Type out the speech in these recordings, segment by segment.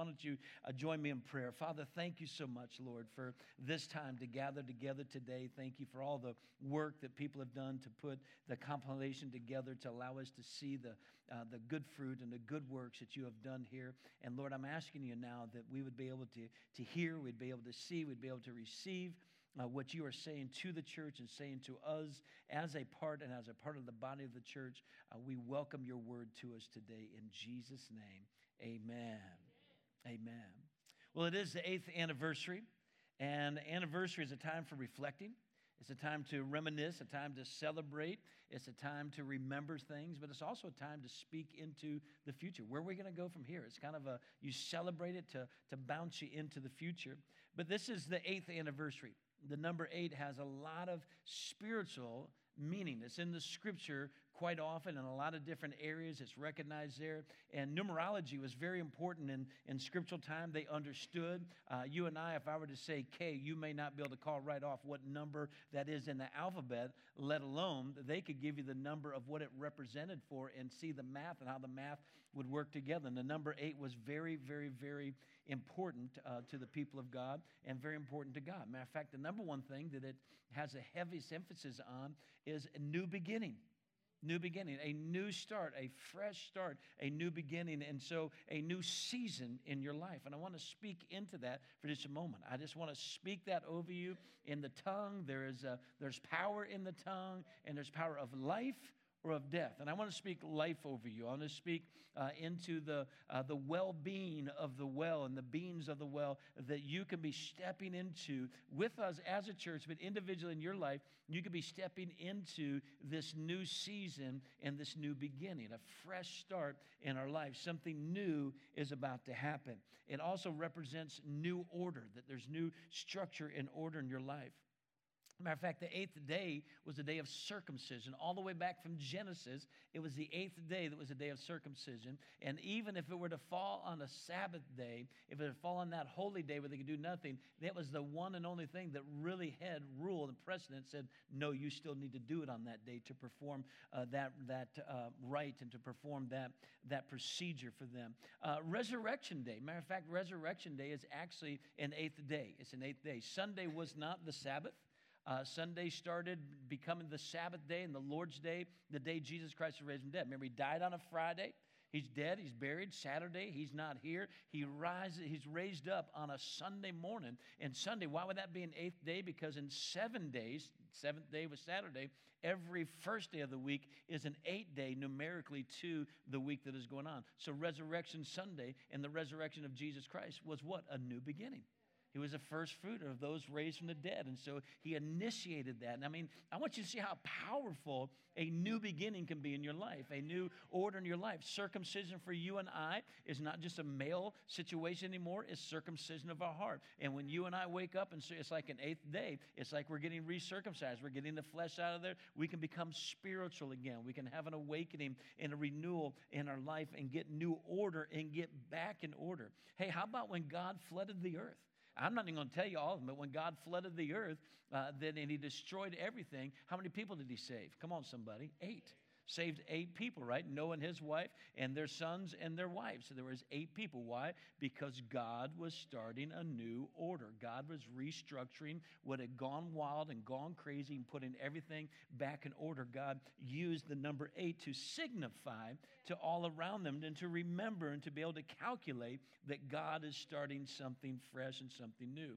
why don't you uh, join me in prayer? Father, thank you so much, Lord, for this time to gather together today. Thank you for all the work that people have done to put the compilation together to allow us to see the, uh, the good fruit and the good works that you have done here. And Lord, I'm asking you now that we would be able to, to hear, we'd be able to see, we'd be able to receive. Uh, what you are saying to the church and saying to us as a part and as a part of the body of the church, uh, we welcome your word to us today in Jesus' name. Amen. Amen. Well, it is the eighth anniversary, and anniversary is a time for reflecting. It's a time to reminisce, a time to celebrate. It's a time to remember things, but it's also a time to speak into the future. Where are we going to go from here? It's kind of a, you celebrate it to, to bounce you into the future. But this is the eighth anniversary. The number eight has a lot of spiritual meaning. It's in the scripture quite often in a lot of different areas. It's recognized there. And numerology was very important in, in scriptural time. They understood. Uh, you and I, if I were to say K, you may not be able to call right off what number that is in the alphabet, let alone they could give you the number of what it represented for and see the math and how the math would work together. And the number eight was very, very, very important uh, to the people of God and very important to God. Matter of fact, the number one thing that it has the heaviest emphasis on is a new beginning new beginning, a new start, a fresh start, a new beginning, and so a new season in your life. And I want to speak into that for just a moment. I just want to speak that over you in the tongue. There is a, there's power in the tongue, and there's power of life or of death. And I want to speak life over you. I want to speak uh, into the, uh, the well being of the well and the beings of the well that you can be stepping into with us as a church, but individually in your life, you can be stepping into this new season and this new beginning, a fresh start in our life. Something new is about to happen. It also represents new order, that there's new structure and order in your life. Matter of fact, the eighth day was the day of circumcision. All the way back from Genesis, it was the eighth day that was the day of circumcision. And even if it were to fall on a Sabbath day, if it had fallen on that holy day where they could do nothing, that was the one and only thing that really had rule and precedent said, no, you still need to do it on that day to perform uh, that, that uh, rite and to perform that, that procedure for them. Uh, resurrection day, matter of fact, Resurrection day is actually an eighth day. It's an eighth day. Sunday was not the Sabbath. Uh, Sunday started becoming the Sabbath day and the Lord's day, the day Jesus Christ was raised from dead. Remember, he died on a Friday. He's dead. He's buried. Saturday, he's not here. He rises. He's raised up on a Sunday morning. And Sunday, why would that be an eighth day? Because in seven days, seventh day was Saturday. Every first day of the week is an eight day numerically to the week that is going on. So Resurrection Sunday and the resurrection of Jesus Christ was what a new beginning. He was the first fruit of those raised from the dead. And so he initiated that. And I mean, I want you to see how powerful a new beginning can be in your life, a new order in your life. Circumcision for you and I is not just a male situation anymore, it's circumcision of our heart. And when you and I wake up and it's like an eighth day, it's like we're getting recircumcised. We're getting the flesh out of there. We can become spiritual again. We can have an awakening and a renewal in our life and get new order and get back in order. Hey, how about when God flooded the earth? I'm not even going to tell you all of them, but when God flooded the earth, uh, then and He destroyed everything, how many people did He save? Come on, somebody. Eight saved eight people, right? Noah and his wife, and their sons and their wives. So there was eight people. Why? Because God was starting a new order. God was restructuring what had gone wild and gone crazy and putting everything back in order. God used the number eight to signify to all around them and to remember and to be able to calculate that God is starting something fresh and something new.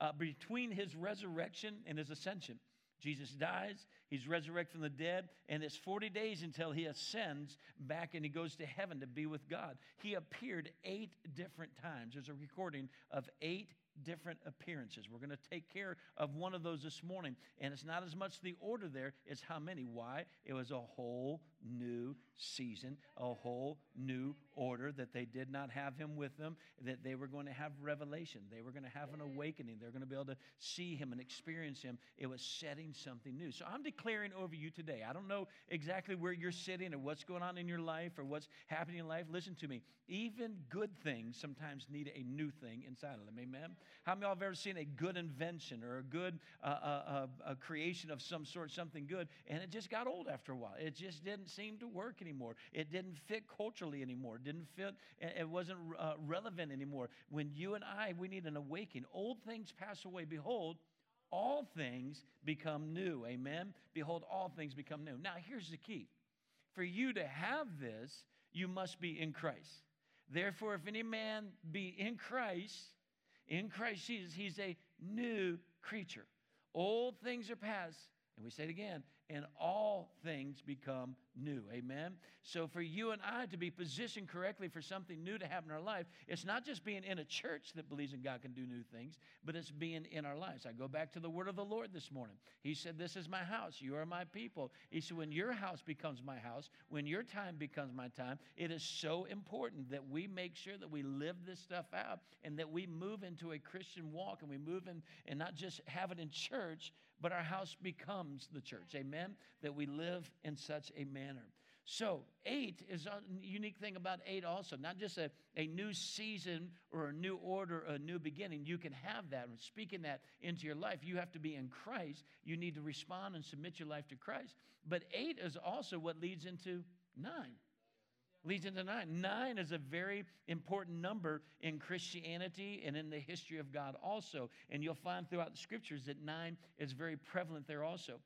Uh, between his resurrection and his ascension, Jesus dies, he's resurrected from the dead, and it's 40 days until he ascends back and he goes to heaven to be with God. He appeared eight different times. There's a recording of eight different appearances. We're going to take care of one of those this morning. And it's not as much the order there, it's how many. Why? It was a whole new season, a whole new order that they did not have him with them, that they were going to have revelation. They were going to have an awakening. They're going to be able to see him and experience him. It was setting something new. So I'm declaring over you today. I don't know exactly where you're sitting or what's going on in your life or what's happening in life. Listen to me. Even good things sometimes need a new thing inside of them. Amen? How many of y'all have ever seen a good invention or a good uh, uh, uh, creation of some sort, something good, and it just got old after a while? It just didn't seem to work anymore. It didn't fit culturally anymore. It didn't fit, it wasn't uh, relevant anymore. When you and I, we need an awakening. Old things pass away. Behold, all things become new. Amen? Behold, all things become new. Now, here's the key for you to have this, you must be in Christ. Therefore, if any man be in Christ, in Christ Jesus, he's a new creature. Old things are past, and we say it again, and all things become new. Amen? So, for you and I to be positioned correctly for something new to happen in our life, it's not just being in a church that believes in God can do new things, but it's being in our lives. I go back to the word of the Lord this morning. He said, This is my house. You are my people. He said, When your house becomes my house, when your time becomes my time, it is so important that we make sure that we live this stuff out and that we move into a Christian walk and we move in and not just have it in church, but our house becomes the church. Amen? That we live in such a manner. So, eight is a unique thing about eight also, not just a, a new season or a new order, a new beginning. You can have that. And speaking that into your life, you have to be in Christ. You need to respond and submit your life to Christ. But eight is also what leads into nine. Leads into nine. Nine is a very important number in Christianity and in the history of God also. And you'll find throughout the scriptures that nine is very prevalent there also.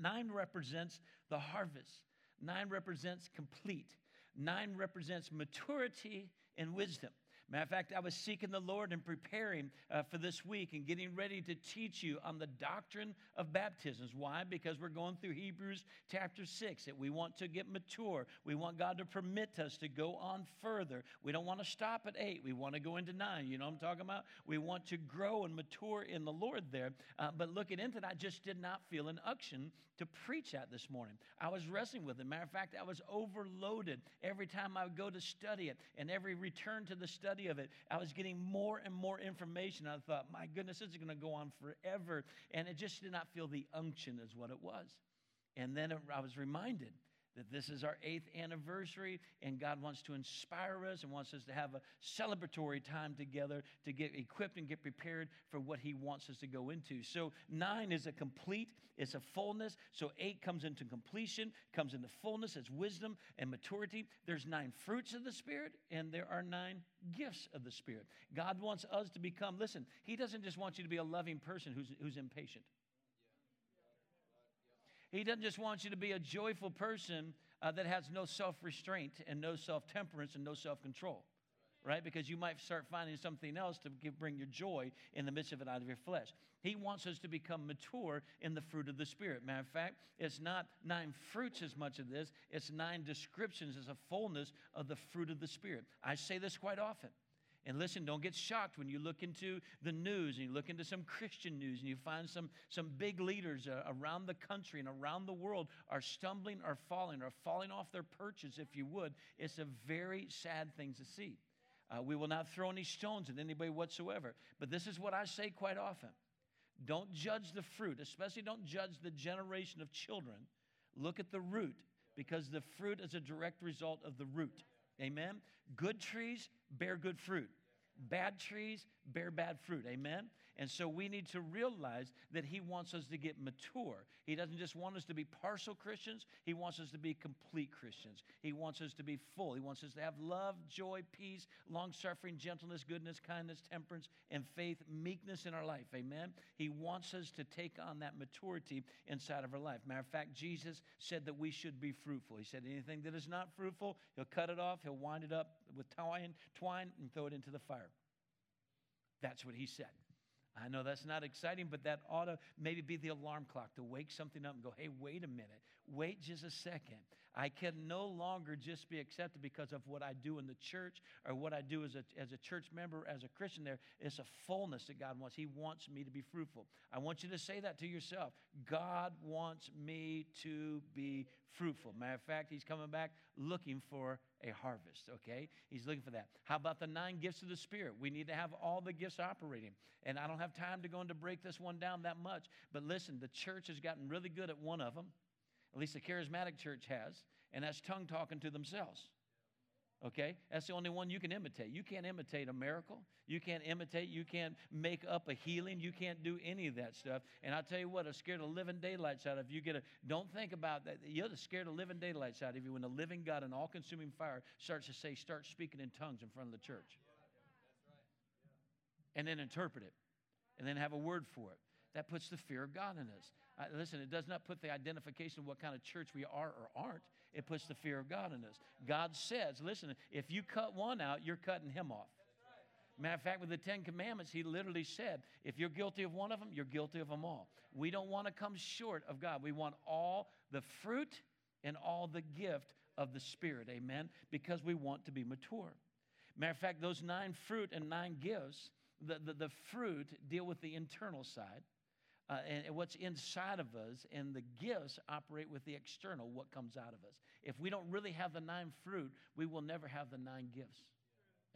Nine represents the harvest. Nine represents complete. Nine represents maturity and wisdom. Matter of fact, I was seeking the Lord and preparing uh, for this week and getting ready to teach you on the doctrine of baptisms. Why? Because we're going through Hebrews chapter 6, that we want to get mature. We want God to permit us to go on further. We don't want to stop at 8. We want to go into 9. You know what I'm talking about? We want to grow and mature in the Lord there. Uh, but looking into that, I just did not feel an unction to preach that this morning. I was wrestling with it. Matter of fact, I was overloaded every time I would go to study it and every return to the study study of it, I was getting more and more information. I thought, my goodness, this is going to go on forever. And it just did not feel the unction, as what it was. And then I was reminded that this is our eighth anniversary, and God wants to inspire us and wants us to have a celebratory time together to get equipped and get prepared for what He wants us to go into. So, nine is a complete, it's a fullness. So, eight comes into completion, comes into fullness, it's wisdom and maturity. There's nine fruits of the Spirit, and there are nine gifts of the Spirit. God wants us to become, listen, He doesn't just want you to be a loving person who's, who's impatient. He doesn't just want you to be a joyful person uh, that has no self restraint and no self temperance and no self control, right? Because you might start finding something else to give, bring your joy in the midst of it out of your flesh. He wants us to become mature in the fruit of the Spirit. Matter of fact, it's not nine fruits as much of this, it's nine descriptions as a fullness of the fruit of the Spirit. I say this quite often. And listen, don't get shocked when you look into the news and you look into some Christian news and you find some, some big leaders uh, around the country and around the world are stumbling or falling or falling off their perches, if you would. It's a very sad thing to see. Uh, we will not throw any stones at anybody whatsoever. But this is what I say quite often don't judge the fruit, especially don't judge the generation of children. Look at the root because the fruit is a direct result of the root. Amen? Good trees bear good fruit. Bad trees bear bad fruit. Amen? And so we need to realize that He wants us to get mature. He doesn't just want us to be partial Christians, He wants us to be complete Christians. He wants us to be full. He wants us to have love, joy, peace, long suffering, gentleness, goodness, kindness, temperance, and faith, meekness in our life. Amen? He wants us to take on that maturity inside of our life. Matter of fact, Jesus said that we should be fruitful. He said, anything that is not fruitful, He'll cut it off, He'll wind it up with twine, twine and throw it into the fire. That's what He said. I know that's not exciting, but that ought to maybe be the alarm clock to wake something up and go, hey, wait a minute. Wait just a second. I can no longer just be accepted because of what I do in the church or what I do as a, as a church member, as a Christian there. It's a fullness that God wants. He wants me to be fruitful. I want you to say that to yourself. God wants me to be fruitful. Matter of fact, He's coming back looking for a harvest, okay? He's looking for that. How about the nine gifts of the Spirit? We need to have all the gifts operating. And I don't have time to go into break this one down that much. But listen, the church has gotten really good at one of them. At least the charismatic church has, and that's tongue talking to themselves. Okay? That's the only one you can imitate. You can't imitate a miracle. You can't imitate. You can't make up a healing. You can't do any of that stuff. And I'll tell you what, a scared of living daylights out of you get a, don't think about that. You're the scared of living daylights out of you when the living God and all consuming fire starts to say, start speaking in tongues in front of the church. And then interpret it. And then have a word for it. That puts the fear of God in us. Uh, listen, it does not put the identification of what kind of church we are or aren't. It puts the fear of God in us. God says, listen, if you cut one out, you're cutting him off. Matter of fact, with the Ten Commandments, he literally said, if you're guilty of one of them, you're guilty of them all. We don't want to come short of God. We want all the fruit and all the gift of the Spirit, amen, because we want to be mature. Matter of fact, those nine fruit and nine gifts, the, the, the fruit deal with the internal side uh, and what's inside of us, and the gifts operate with the external, what comes out of us. If we don't really have the nine fruit, we will never have the nine gifts.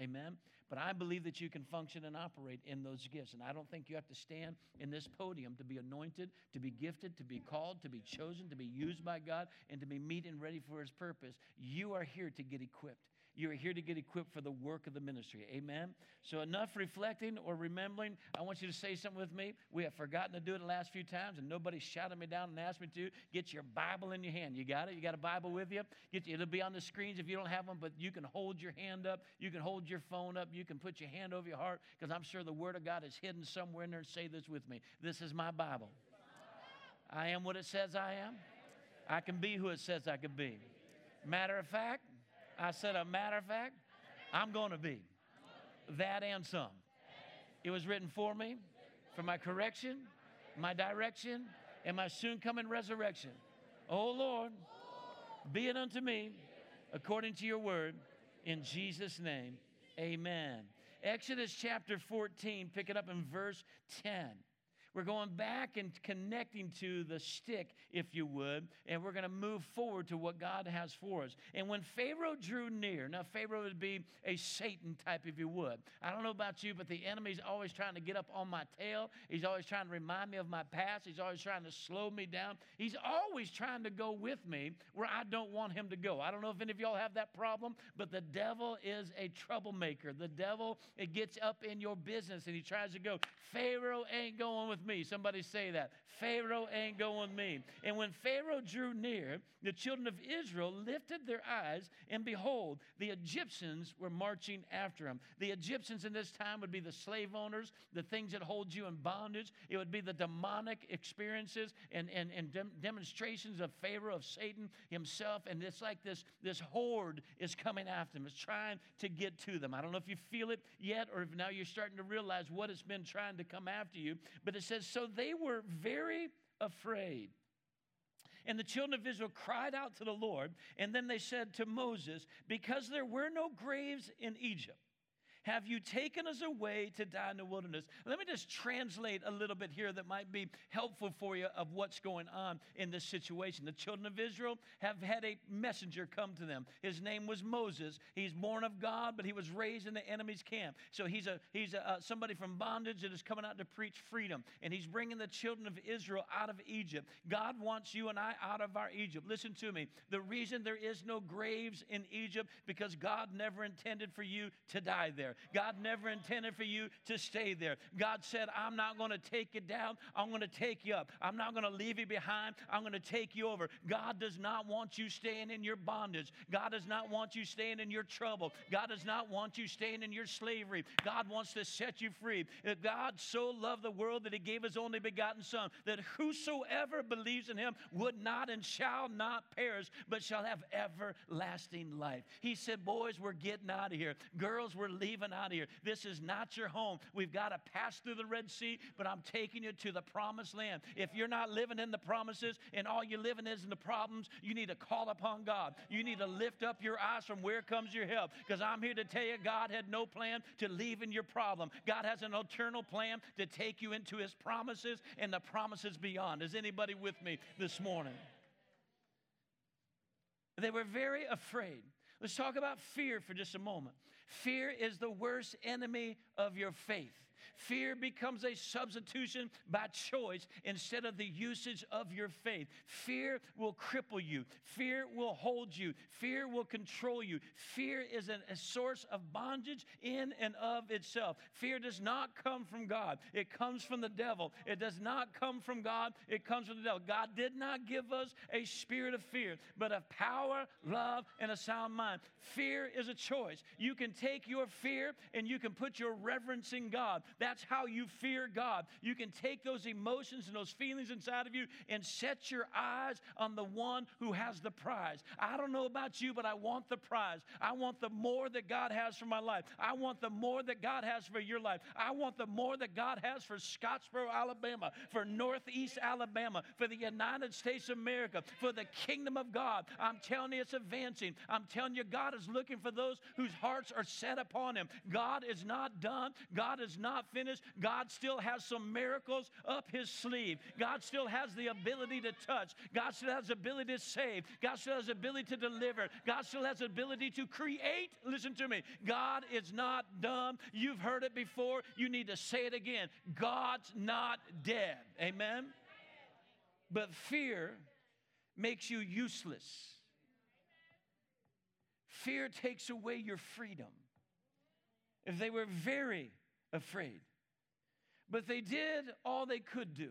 Amen? But I believe that you can function and operate in those gifts. And I don't think you have to stand in this podium to be anointed, to be gifted, to be called, to be chosen, to be used by God, and to be meet and ready for His purpose. You are here to get equipped. You are here to get equipped for the work of the ministry. Amen. So, enough reflecting or remembering. I want you to say something with me. We have forgotten to do it the last few times, and nobody shouted me down and asked me to. Get your Bible in your hand. You got it? You got a Bible with you? Get, it'll be on the screens if you don't have one, but you can hold your hand up. You can hold your phone up. You can put your hand over your heart because I'm sure the Word of God is hidden somewhere in there. Say this with me. This is my Bible. I am what it says I am. I can be who it says I can be. Matter of fact, I said, a matter of fact, I'm going to be that and some. It was written for me, for my correction, my direction, and my soon coming resurrection. Oh Lord, be it unto me according to your word. In Jesus' name, amen. Exodus chapter 14, pick it up in verse 10. We're going back and connecting to the stick, if you would, and we're going to move forward to what God has for us. And when Pharaoh drew near, now Pharaoh would be a Satan type, if you would. I don't know about you, but the enemy's always trying to get up on my tail. He's always trying to remind me of my past. He's always trying to slow me down. He's always trying to go with me where I don't want him to go. I don't know if any of y'all have that problem, but the devil is a troublemaker. The devil, it gets up in your business and he tries to go, Pharaoh ain't going with with me. Somebody say that. Pharaoh ain't going with me. And when Pharaoh drew near, the children of Israel lifted their eyes, and behold, the Egyptians were marching after him. The Egyptians in this time would be the slave owners, the things that hold you in bondage. It would be the demonic experiences and, and, and dem- demonstrations of Pharaoh, of Satan himself. And it's like this, this horde is coming after them, it's trying to get to them. I don't know if you feel it yet or if now you're starting to realize what it's been trying to come after you, but it's says, So they were very afraid. And the children of Israel cried out to the Lord, and then they said to Moses, Because there were no graves in Egypt, have you taken us away to die in the wilderness? Let me just translate a little bit here that might be helpful for you of what's going on in this situation. The children of Israel have had a messenger come to them. His name was Moses. He's born of God, but he was raised in the enemy's camp. So he's a he's a, uh, somebody from bondage that is coming out to preach freedom, and he's bringing the children of Israel out of Egypt. God wants you and I out of our Egypt. Listen to me. The reason there is no graves in Egypt because God never intended for you to die there there. God never intended for you to stay there. God said, I'm not going to take you down, I'm going to take you up. I'm not going to leave you behind, I'm going to take you over. God does not want you staying in your bondage. God does not want you staying in your trouble. God does not want you staying in your slavery. God wants to set you free. God so loved the world that he gave his only begotten Son, that whosoever believes in him would not and shall not perish, but shall have everlasting life. He said, Boys, we're getting out of here. Girls, we're leaving leaving out of here. This is not your home. We've got to pass through the Red Sea, but I'm taking you to the promised land. If you're not living in the promises and all you're living is in the problems, you need to call upon God. You need to lift up your eyes from where comes your help. Because I'm here to tell you, God had no plan to leave in your problem. God has an eternal plan to take you into his promises and the promises beyond. Is anybody with me this morning? They were very afraid. Let's talk about fear for just a moment. Fear is the worst enemy of your faith. Fear becomes a substitution by choice instead of the usage of your faith. Fear will cripple you. Fear will hold you. Fear will control you. Fear is an, a source of bondage in and of itself. Fear does not come from God, it comes from the devil. It does not come from God, it comes from the devil. God did not give us a spirit of fear, but of power, love, and a sound mind. Fear is a choice. You can take your fear and you can put your reverence in God. That's how you fear God. You can take those emotions and those feelings inside of you and set your eyes on the one who has the prize. I don't know about you, but I want the prize. I want the more that God has for my life. I want the more that God has for your life. I want the more that God has for Scottsboro, Alabama, for Northeast Alabama, for the United States of America, for the kingdom of God. I'm telling you, it's advancing. I'm telling you, God is looking for those whose hearts are set upon Him. God is not done. God is not finished. God still has some miracles up His sleeve. God still has the ability to touch. God still has the ability to save. God still has the ability to deliver. God still has the ability to create. Listen to me. God is not dumb. You've heard it before. You need to say it again. God's not dead. Amen? But fear makes you useless. Fear takes away your freedom. If they were very afraid, but they did all they could do.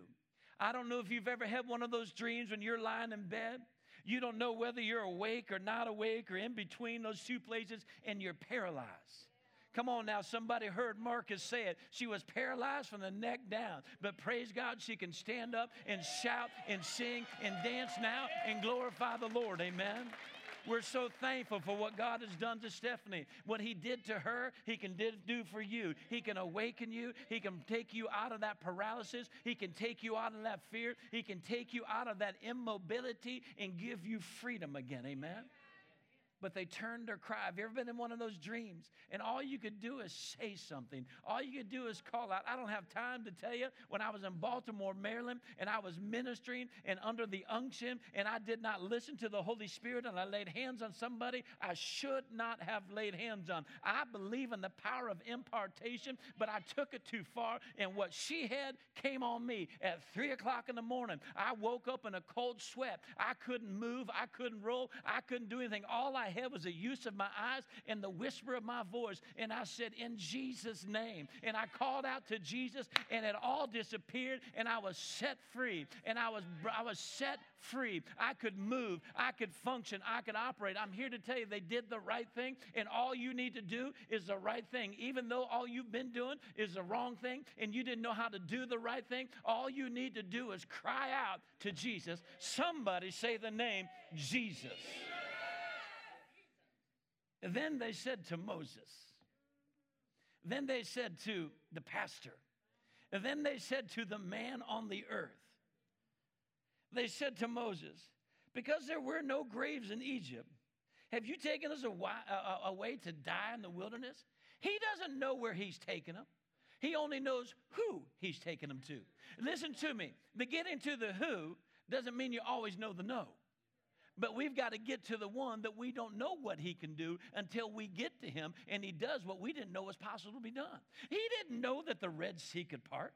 I don't know if you've ever had one of those dreams when you're lying in bed. You don't know whether you're awake or not awake or in between those two places, and you're paralyzed. Come on now, somebody heard Marcus say it. She was paralyzed from the neck down, but praise God, she can stand up and shout and sing and dance now and glorify the Lord. Amen. We're so thankful for what God has done to Stephanie. What He did to her, He can do for you. He can awaken you. He can take you out of that paralysis. He can take you out of that fear. He can take you out of that immobility and give you freedom again. Amen but they turned their cry. Have you ever been in one of those dreams? And all you could do is say something. All you could do is call out. I don't have time to tell you when I was in Baltimore, Maryland, and I was ministering and under the unction, and I did not listen to the Holy Spirit, and I laid hands on somebody I should not have laid hands on. I believe in the power of impartation, but I took it too far, and what she had came on me at three o'clock in the morning. I woke up in a cold sweat. I couldn't move. I couldn't roll. I couldn't do anything. All I I had was the use of my eyes and the whisper of my voice. And I said, In Jesus' name. And I called out to Jesus, and it all disappeared, and I was set free. And I was, I was set free. I could move, I could function, I could operate. I'm here to tell you they did the right thing, and all you need to do is the right thing. Even though all you've been doing is the wrong thing and you didn't know how to do the right thing, all you need to do is cry out to Jesus. Somebody say the name Jesus. Then they said to Moses, then they said to the pastor, then they said to the man on the earth, they said to Moses, Because there were no graves in Egypt, have you taken us uh, uh, away to die in the wilderness? He doesn't know where he's taken them. He only knows who he's taken them to. Listen to me. The getting to the who doesn't mean you always know the no. But we've got to get to the one that we don't know what he can do until we get to him and he does what we didn't know was possible to be done. He didn't know that the Red Sea could part.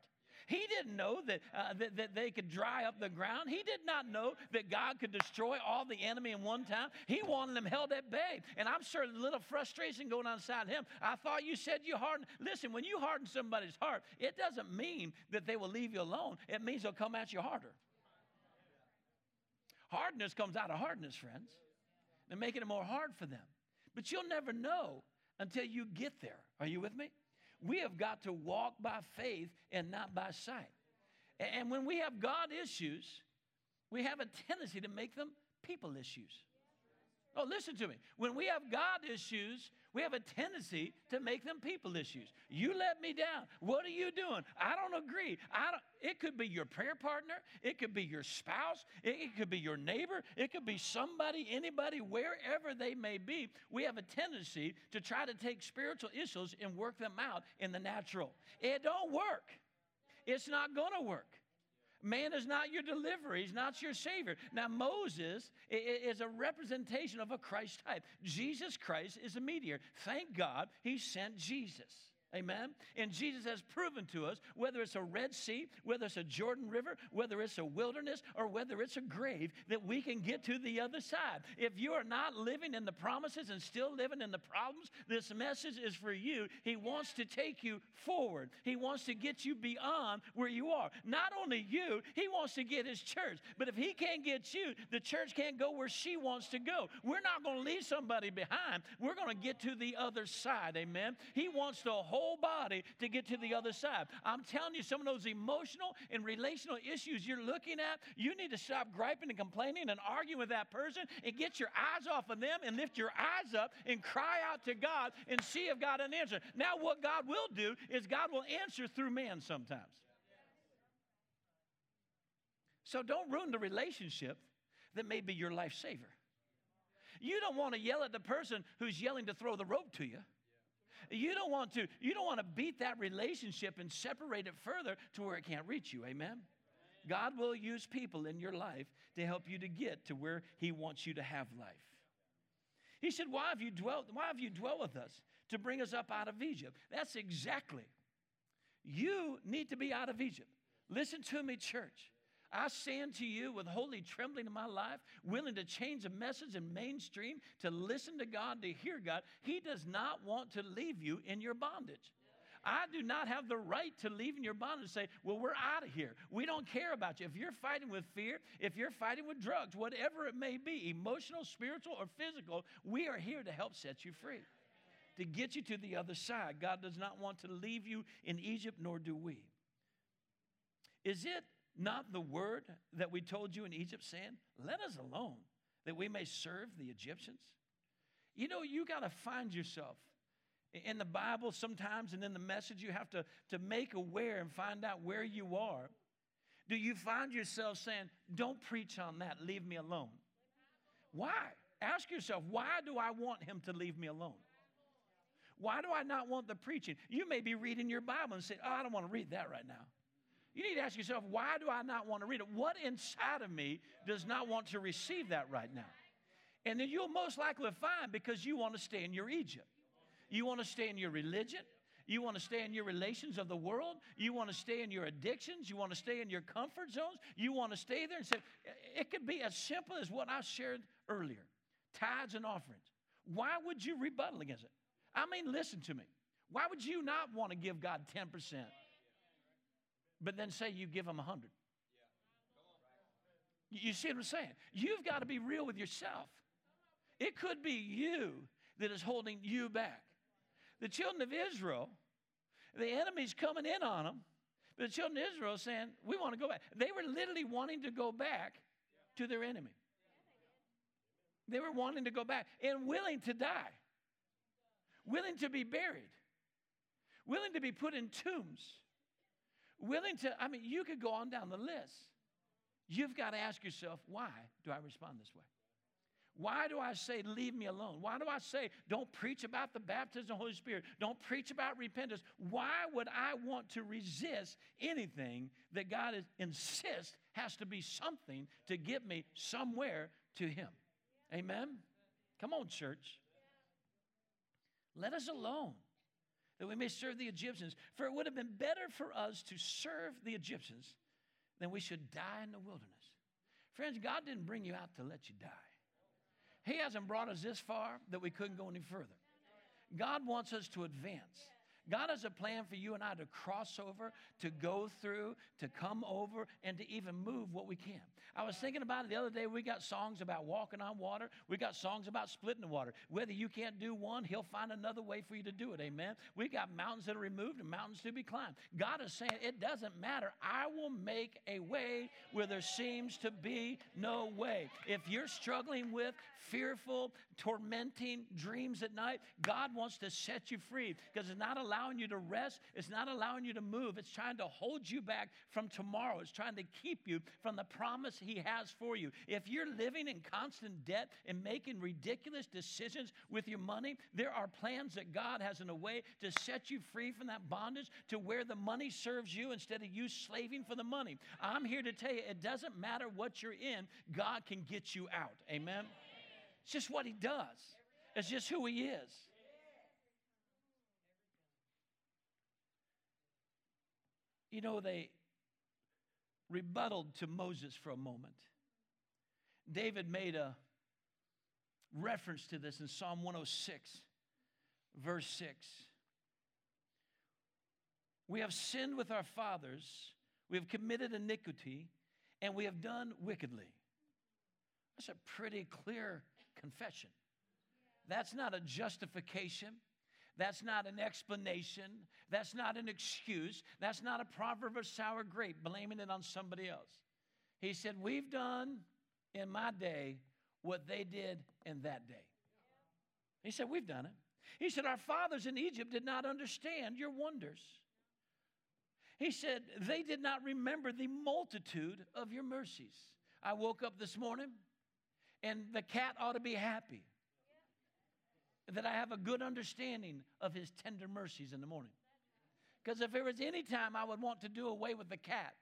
He didn't know that, uh, that, that, they could dry up the ground. He did not know that God could destroy all the enemy in one time. He wanted them held at bay. And I'm sure a little frustration going on inside him. I thought you said you hardened. Listen, when you harden somebody's heart, it doesn't mean that they will leave you alone, it means they'll come at you harder. Hardness comes out of hardness, friends. They're making it more hard for them. But you'll never know until you get there. Are you with me? We have got to walk by faith and not by sight. And when we have God issues, we have a tendency to make them people issues. Oh, listen to me. When we have God issues, we have a tendency to make them people issues. You let me down. What are you doing? I don't agree. I don't, it could be your prayer partner. It could be your spouse. It, it could be your neighbor. It could be somebody, anybody, wherever they may be. We have a tendency to try to take spiritual issues and work them out in the natural. It don't work. It's not going to work. Man is not your deliverer, he's not your savior. Now, Moses is a representation of a Christ type. Jesus Christ is a mediator. Thank God he sent Jesus. Amen. And Jesus has proven to us whether it's a Red Sea, whether it's a Jordan River, whether it's a wilderness, or whether it's a grave, that we can get to the other side. If you are not living in the promises and still living in the problems, this message is for you. He wants to take you forward, He wants to get you beyond where you are. Not only you, He wants to get His church. But if He can't get you, the church can't go where she wants to go. We're not going to leave somebody behind. We're going to get to the other side. Amen. He wants the whole body to get to the other side. I'm telling you, some of those emotional and relational issues you're looking at, you need to stop griping and complaining and arguing with that person and get your eyes off of them and lift your eyes up and cry out to God and see if God an answer. Now, what God will do is God will answer through man sometimes. So don't ruin the relationship that may be your life saver. You don't want to yell at the person who's yelling to throw the rope to you. You don't want to you don't want to beat that relationship and separate it further to where it can't reach you. Amen. God will use people in your life to help you to get to where he wants you to have life. He said, "Why have you dwelt why have you dwelt with us to bring us up out of Egypt?" That's exactly. You need to be out of Egypt. Listen to me, church. I stand to you with holy trembling in my life, willing to change the message in mainstream, to listen to God, to hear God. He does not want to leave you in your bondage. I do not have the right to leave in your bondage and say, Well, we're out of here. We don't care about you. If you're fighting with fear, if you're fighting with drugs, whatever it may be, emotional, spiritual, or physical, we are here to help set you free, to get you to the other side. God does not want to leave you in Egypt, nor do we. Is it not the word that we told you in Egypt, saying, Let us alone, that we may serve the Egyptians? You know, you got to find yourself. In the Bible, sometimes, and in the message, you have to, to make aware and find out where you are. Do you find yourself saying, Don't preach on that, leave me alone? Why? Ask yourself, why do I want him to leave me alone? Why do I not want the preaching? You may be reading your Bible and say, Oh, I don't want to read that right now. You need to ask yourself, why do I not want to read it? What inside of me does not want to receive that right now? And then you'll most likely find because you want to stay in your Egypt. You want to stay in your religion. You want to stay in your relations of the world. You want to stay in your addictions. You want to stay in your comfort zones. You want to stay there and say, it could be as simple as what I shared earlier tithes and offerings. Why would you rebuttal against it? I mean, listen to me. Why would you not want to give God 10%? But then say you give them a hundred. You see what I'm saying? You've got to be real with yourself. It could be you that is holding you back. The children of Israel, the enemy's coming in on them, but the children of Israel saying, We want to go back. They were literally wanting to go back to their enemy. They were wanting to go back and willing to die, willing to be buried, willing to be put in tombs willing to, I mean, you could go on down the list. You've got to ask yourself, why do I respond this way? Why do I say, leave me alone? Why do I say, don't preach about the baptism of the Holy Spirit? Don't preach about repentance. Why would I want to resist anything that God is, insists has to be something to get me somewhere to Him? Amen? Come on, church. Let us alone that we may serve the Egyptians. For it would have been better for us to serve the Egyptians than we should die in the wilderness. Friends, God didn't bring you out to let you die. He hasn't brought us this far that we couldn't go any further. God wants us to advance. God has a plan for you and I to cross over, to go through, to come over, and to even move what we can. I was thinking about it the other day. We got songs about walking on water. We got songs about splitting the water. Whether you can't do one, He'll find another way for you to do it. Amen. We got mountains that are removed and mountains to be climbed. God is saying, it doesn't matter. I will make a way where there seems to be no way. If you're struggling with fearful, tormenting dreams at night, God wants to set you free because it's not allowing you to rest, it's not allowing you to move, it's trying to hold you back from tomorrow, it's trying to keep you from the promise He has for you. If you're living in constant debt and making ridiculous decisions with your money, there are plans that God has in a way to set you free from that bondage to where the money serves you instead of you slaving for the money. I'm here to tell you, it doesn't matter what you're in, God can get you out. Amen. It's just what He does, it's just who He is. You know, they rebutted to Moses for a moment. David made a reference to this in Psalm 106, verse 6. We have sinned with our fathers, we have committed iniquity, and we have done wickedly. That's a pretty clear confession. That's not a justification. That's not an explanation. That's not an excuse. That's not a proverb of sour grape, blaming it on somebody else. He said, We've done in my day what they did in that day. He said, We've done it. He said, Our fathers in Egypt did not understand your wonders. He said, They did not remember the multitude of your mercies. I woke up this morning and the cat ought to be happy that I have a good understanding of his tender mercies in the morning. Because if there was any time I would want to do away with the cat,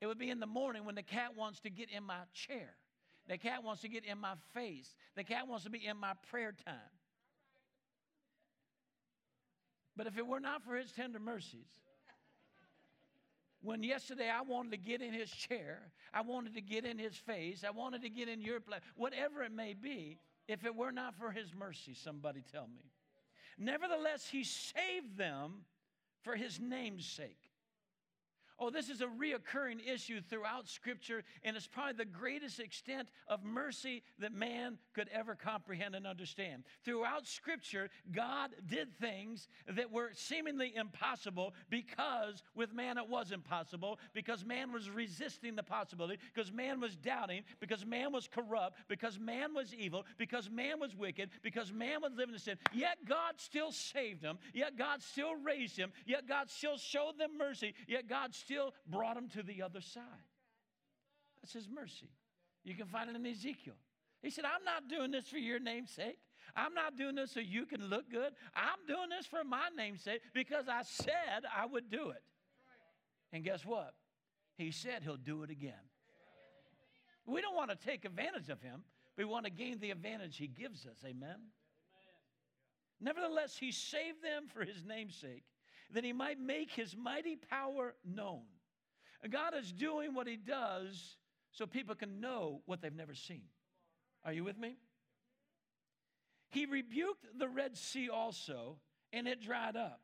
it would be in the morning when the cat wants to get in my chair. The cat wants to get in my face. The cat wants to be in my prayer time. But if it were not for his tender mercies, when yesterday I wanted to get in his chair, I wanted to get in his face, I wanted to get in your place, whatever it may be, if it were not for his mercy, somebody tell me. Nevertheless, he saved them for his name's sake. Oh, this is a reoccurring issue throughout Scripture, and it's probably the greatest extent of mercy that man could ever comprehend and understand. Throughout Scripture, God did things that were seemingly impossible because with man it was impossible, because man was resisting the possibility, because man was doubting, because man was corrupt, because man was evil, because man was wicked, because man was living in sin. Yet God still saved him, yet God still raised him, yet God still showed them mercy, yet God still brought him to the other side. That's his mercy. You can find it in Ezekiel. He said, I'm not doing this for your name's sake. I'm not doing this so you can look good. I'm doing this for my name's sake because I said I would do it. And guess what? He said he'll do it again. We don't want to take advantage of him. We want to gain the advantage he gives us. Amen. Nevertheless, he saved them for his name's sake that he might make his mighty power known. God is doing what he does so people can know what they've never seen. Are you with me? He rebuked the Red Sea also, and it dried up.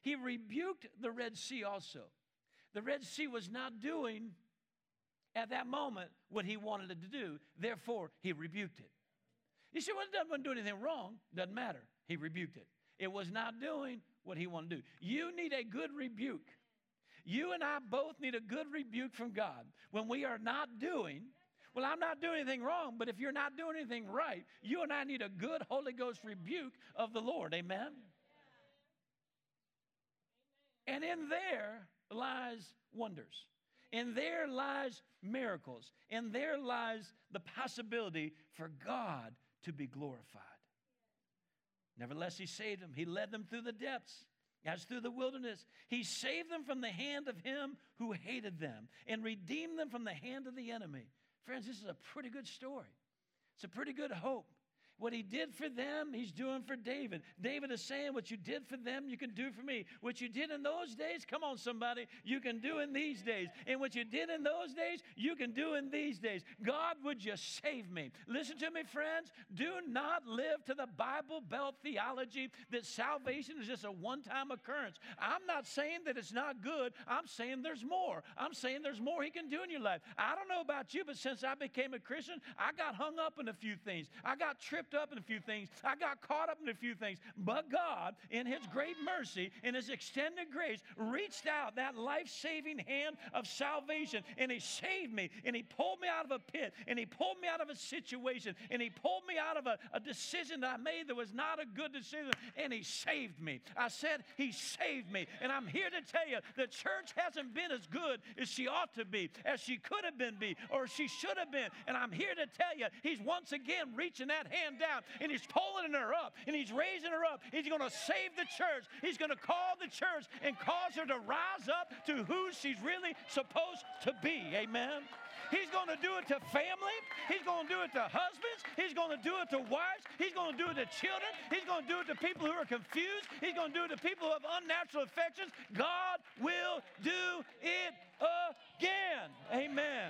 He rebuked the Red Sea also. The Red Sea was not doing at that moment what he wanted it to do. Therefore, he rebuked it. You see, well, it doesn't do anything wrong. Doesn't matter. He rebuked it. It was not doing what he wanted to do. You need a good rebuke. You and I both need a good rebuke from God. When we are not doing, well, I'm not doing anything wrong, but if you're not doing anything right, you and I need a good Holy Ghost rebuke of the Lord. Amen? And in there lies wonders. In there lies miracles. In there lies the possibility for God to be glorified. Nevertheless, he saved them. He led them through the depths, as through the wilderness. He saved them from the hand of him who hated them and redeemed them from the hand of the enemy. Friends, this is a pretty good story. It's a pretty good hope. What he did for them, he's doing for David. David is saying, What you did for them, you can do for me. What you did in those days, come on, somebody, you can do in these days. And what you did in those days, you can do in these days. God, would you save me? Listen to me, friends. Do not live to the Bible Belt theology that salvation is just a one time occurrence. I'm not saying that it's not good. I'm saying there's more. I'm saying there's more He can do in your life. I don't know about you, but since I became a Christian, I got hung up in a few things. I got tripped up in a few things. I got caught up in a few things. But God, in His great mercy, in His extended grace, reached out that life saving hand of salvation and He saved me and He pulled me out of a pit and He pulled me out of a situation and He pulled me out of a, a decision that I made that was not a good decision and He saved me. I said, He saved me. And I'm here to tell you the church hasn't been as good as she ought to be, as she could have been, be, or she should have been. And I'm here to tell you, He's once again reaching that hand down and he's pulling her up and he's raising her up. He's going to save the church. He's going to call the church and cause her to rise up to who she's really supposed to be. Amen. He's going to do it to family. He's going to do it to husbands. He's going to do it to wives. He's going to do it to children. He's going to do it to people who are confused. He's going to do it to people who have unnatural affections. God will do it again. Amen.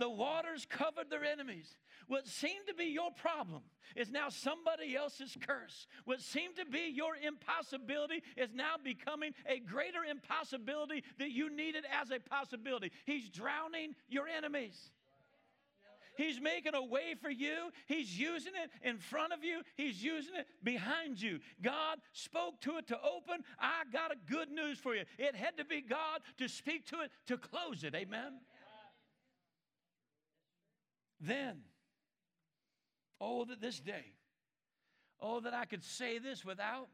The waters covered their enemies. What seemed to be your problem is now somebody else's curse. What seemed to be your impossibility is now becoming a greater impossibility that you needed as a possibility. He's drowning your enemies. He's making a way for you. He's using it in front of you. He's using it behind you. God spoke to it to open. I got a good news for you. It had to be God to speak to it to close it. Amen. Then, oh, that this day, oh, that I could say this without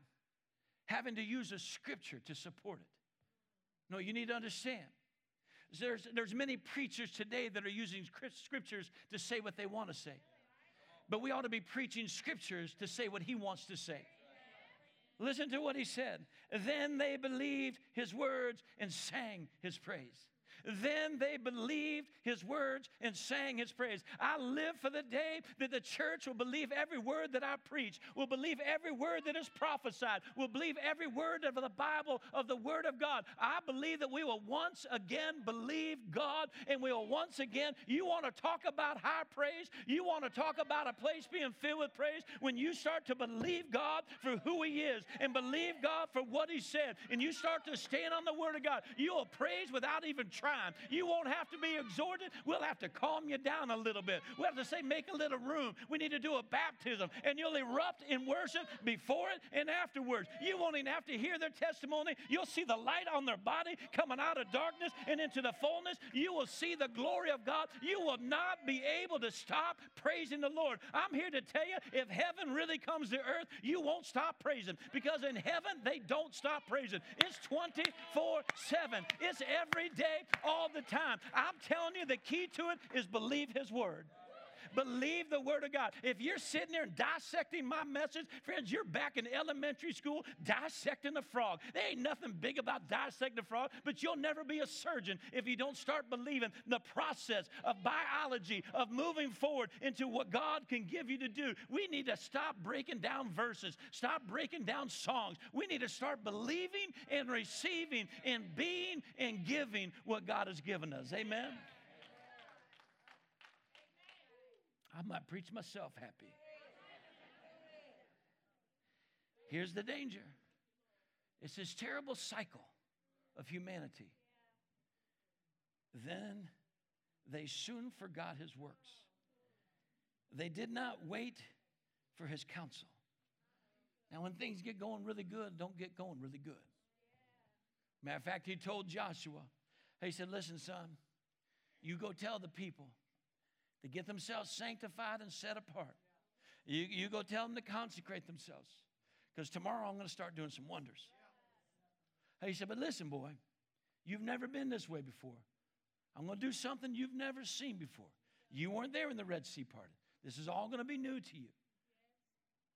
having to use a scripture to support it. No, you need to understand. There's, there's many preachers today that are using scriptures to say what they want to say. But we ought to be preaching scriptures to say what he wants to say. Listen to what he said. Then they believed his words and sang his praise. Then they believed his words and sang his praise. I live for the day that the church will believe every word that I preach, will believe every word that is prophesied, will believe every word of the Bible, of the Word of God. I believe that we will once again believe God and we will once again, you want to talk about high praise, you want to talk about a place being filled with praise when you start to believe God for who He is and believe God for what He said, and you start to stand on the Word of God, you will praise without even trying time. You won't have to be exhorted. We'll have to calm you down a little bit. We'll have to say, make a little room. We need to do a baptism, and you'll erupt in worship before it and afterwards. You won't even have to hear their testimony. You'll see the light on their body coming out of darkness and into the fullness. You will see the glory of God. You will not be able to stop praising the Lord. I'm here to tell you if heaven really comes to earth, you won't stop praising because in heaven, they don't stop praising. It's 24 7, it's every day, all the time. I'm telling you, the key to it is believe His word. Believe the Word of God. If you're sitting there dissecting my message, friends, you're back in elementary school dissecting the frog. There ain't nothing big about dissecting the frog, but you'll never be a surgeon if you don't start believing the process of biology, of moving forward into what God can give you to do. We need to stop breaking down verses, stop breaking down songs. We need to start believing and receiving and being and giving what God has given us. Amen. I might preach myself happy. Here's the danger it's this terrible cycle of humanity. Then they soon forgot his works. They did not wait for his counsel. Now, when things get going really good, don't get going really good. Matter of fact, he told Joshua, he said, Listen, son, you go tell the people to get themselves sanctified and set apart. You, you go tell them to consecrate themselves because tomorrow I'm going to start doing some wonders. He said, But listen, boy, you've never been this way before. I'm going to do something you've never seen before. You weren't there in the Red Sea parted. This is all going to be new to you.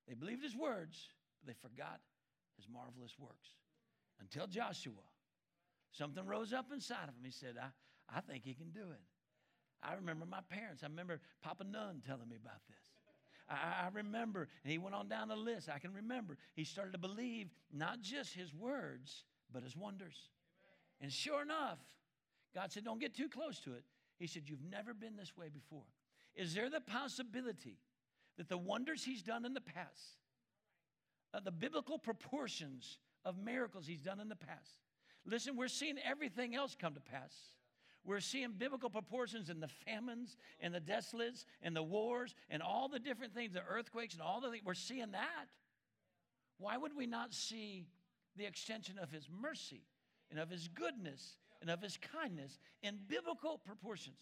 They believed his words, but they forgot his marvelous works. Until Joshua, something rose up inside of him. He said, I, I think he can do it. I remember my parents. I remember Papa Nunn telling me about this. I, I remember, and he went on down the list. I can remember. He started to believe not just his words, but his wonders. And sure enough, God said, Don't get too close to it. He said, You've never been this way before. Is there the possibility that the wonders he's done in the past, uh, the biblical proportions of miracles he's done in the past, listen, we're seeing everything else come to pass. We're seeing biblical proportions in the famines and the desolates and the wars and all the different things, the earthquakes and all the things. We're seeing that. Why would we not see the extension of his mercy and of his goodness and of his kindness in biblical proportions?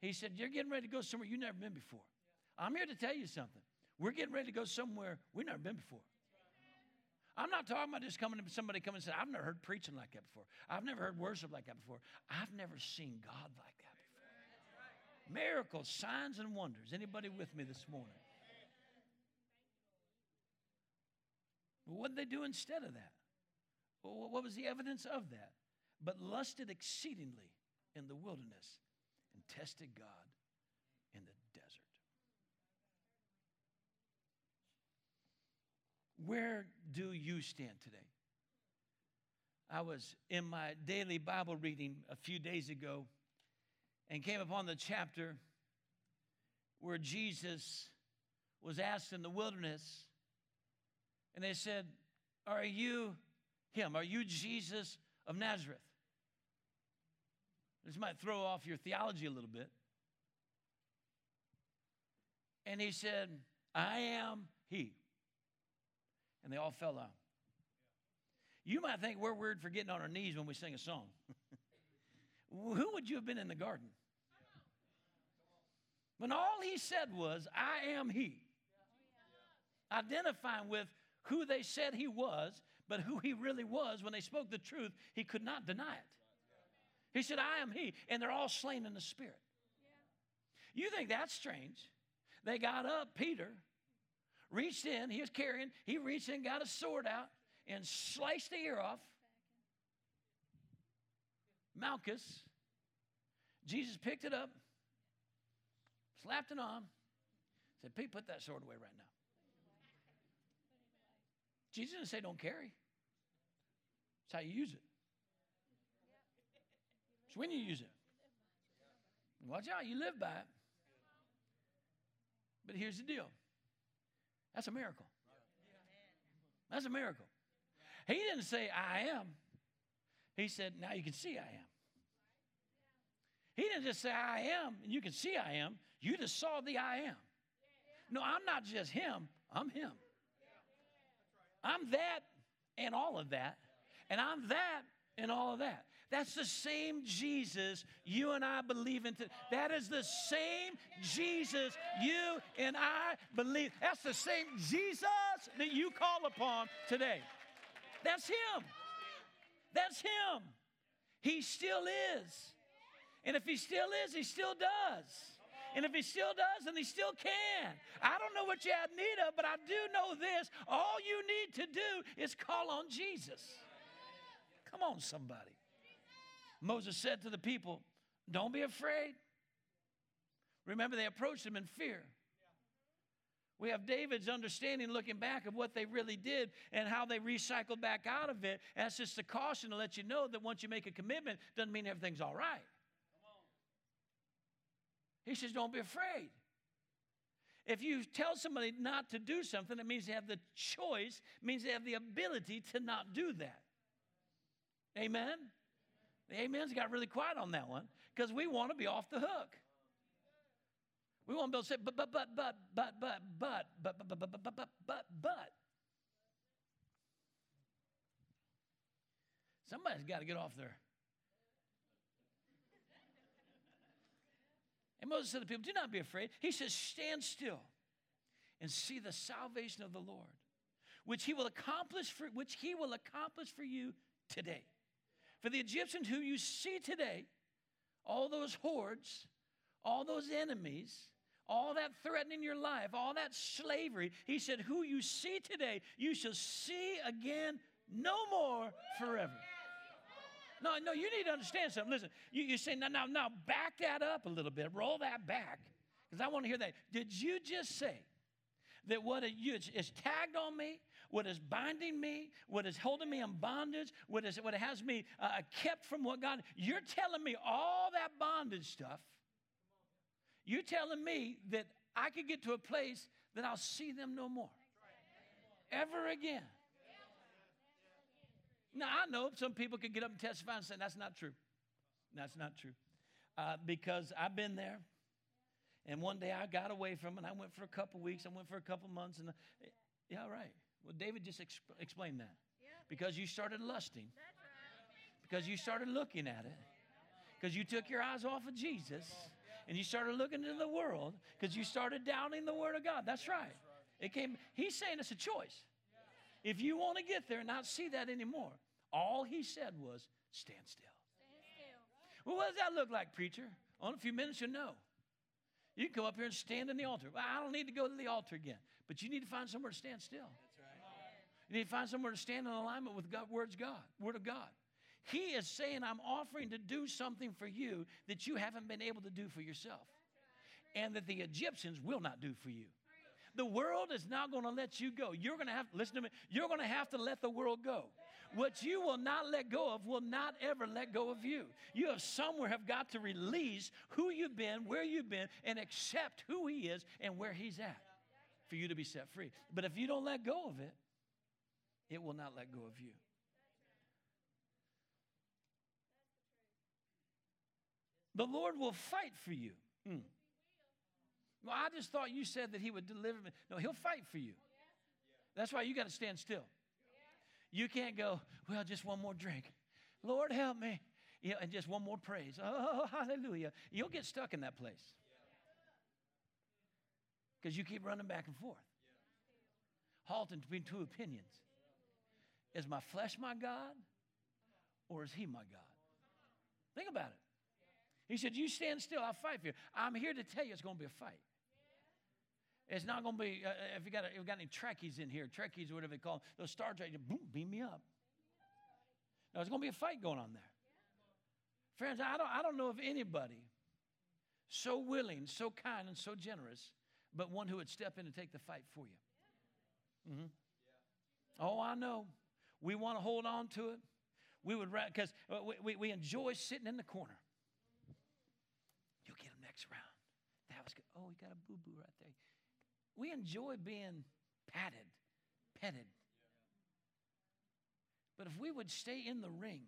He said, You're getting ready to go somewhere you've never been before. I'm here to tell you something. We're getting ready to go somewhere we've never been before. I'm not talking about just coming to somebody coming and saying, I've never heard preaching like that before. I've never heard worship like that before. I've never seen God like that before. Miracles, signs, and wonders. Anybody with me this morning? what did they do instead of that? Well, what was the evidence of that? But lusted exceedingly in the wilderness and tested God in the desert. Where do you stand today? I was in my daily Bible reading a few days ago and came upon the chapter where Jesus was asked in the wilderness, and they said, Are you him? Are you Jesus of Nazareth? This might throw off your theology a little bit. And he said, I am he. And they all fell out. You might think we're weird for getting on our knees when we sing a song. Who would you have been in the garden? When all he said was, I am he. Identifying with who they said he was, but who he really was when they spoke the truth, he could not deny it. He said, I am he. And they're all slain in the spirit. You think that's strange? They got up, Peter reached in, he was carrying, he reached in, got a sword out, and sliced the ear off. Malchus. Jesus picked it up, slapped it on, said, Pete, put that sword away right now. Jesus didn't say don't carry. It's how you use it. It's when you use it. Watch out, you live by it. But here's the deal that's a miracle. That's a miracle. He didn't say, I am. He said, now you can see I am. He didn't just say, I am, and you can see I am. You just saw the I am. No, I'm not just him, I'm him. I'm that and all of that, and I'm that and all of that. That's the same Jesus you and I believe in. Today. That is the same Jesus you and I believe. That's the same Jesus that you call upon today. That's Him. That's Him. He still is. And if He still is, He still does. And if He still does, then He still can. I don't know what you have need of, but I do know this. All you need to do is call on Jesus. Come on, somebody. Moses said to the people, Don't be afraid. Remember, they approached him in fear. We have David's understanding looking back of what they really did and how they recycled back out of it. That's just a caution to let you know that once you make a commitment, doesn't mean everything's all right. He says, Don't be afraid. If you tell somebody not to do something, it means they have the choice, means they have the ability to not do that. Amen? The amens got really quiet on that one because we want to be off the hook. We want to be able to say, but, but, but, but, but, but, but, but, but, but, but, but, but, but, but. Somebody's got to get off there. And Moses said to the people, Do not be afraid. He says, Stand still and see the salvation of the Lord, which he will accomplish for which he will accomplish for you today. For the Egyptians who you see today, all those hordes, all those enemies, all that threatening your life, all that slavery, he said, Who you see today, you shall see again no more forever. No, no, you need to understand something. Listen, you, you say, now, now, now, back that up a little bit, roll that back, because I want to hear that. Did you just say that what you, is tagged on me, what is binding me, what is holding me in bondage, what, is, what has me uh, kept from what God, you're telling me all that bondage stuff. You're telling me that I could get to a place that I'll see them no more. Ever again. Now, I know some people could get up and testify and say, that's not true. That's not true. Uh, because I've been there. And one day I got away from it. I went for a couple weeks. I went for a couple months. And uh, yeah, right. Well, David just exp- explained that. Because you started lusting. Because you started looking at it. Because you took your eyes off of Jesus and you started looking into the world because you started doubting the word of God. That's right. It came, he's saying it's a choice. If you want to get there and not see that anymore, all he said was, stand still. Stand still. Well, what does that look like, preacher? On a few minutes, you'll know. You can come up here and stand in the altar. Well, I don't need to go to the altar again, but you need to find somewhere to stand still. You need to find somewhere to stand in alignment with God, words God, Word of God. He is saying, I'm offering to do something for you that you haven't been able to do for yourself, and that the Egyptians will not do for you. The world is not going to let you go. You're going to have, listen to me, you're going to have to let the world go. What you will not let go of will not ever let go of you. You have somewhere have got to release who you've been, where you've been, and accept who He is and where He's at for you to be set free. But if you don't let go of it, it will not let go of you. The Lord will fight for you. Hmm. Well, I just thought you said that He would deliver me. No, He'll fight for you. That's why you got to stand still. You can't go, well, just one more drink. Lord, help me. Know, and just one more praise. Oh, hallelujah. You'll get stuck in that place because you keep running back and forth, halting between two opinions. Is my flesh my God or is He my God? Think about it. He said, You stand still, I'll fight for you. I'm here to tell you it's going to be a fight. It's not going to be, uh, uh, if you got, if you got any Trekkies in here, Trekkies or whatever they call them, those Star Trek, boom, beam me up. Now, there's going to be a fight going on there. Friends, I don't, I don't know of anybody so willing, so kind, and so generous, but one who would step in and take the fight for you. Mm-hmm. Oh, I know. We want to hold on to it. We would, because uh, we, we, we enjoy sitting in the corner. You'll get him next round. That was good. Oh, he got a boo boo right there. We enjoy being patted, petted. But if we would stay in the ring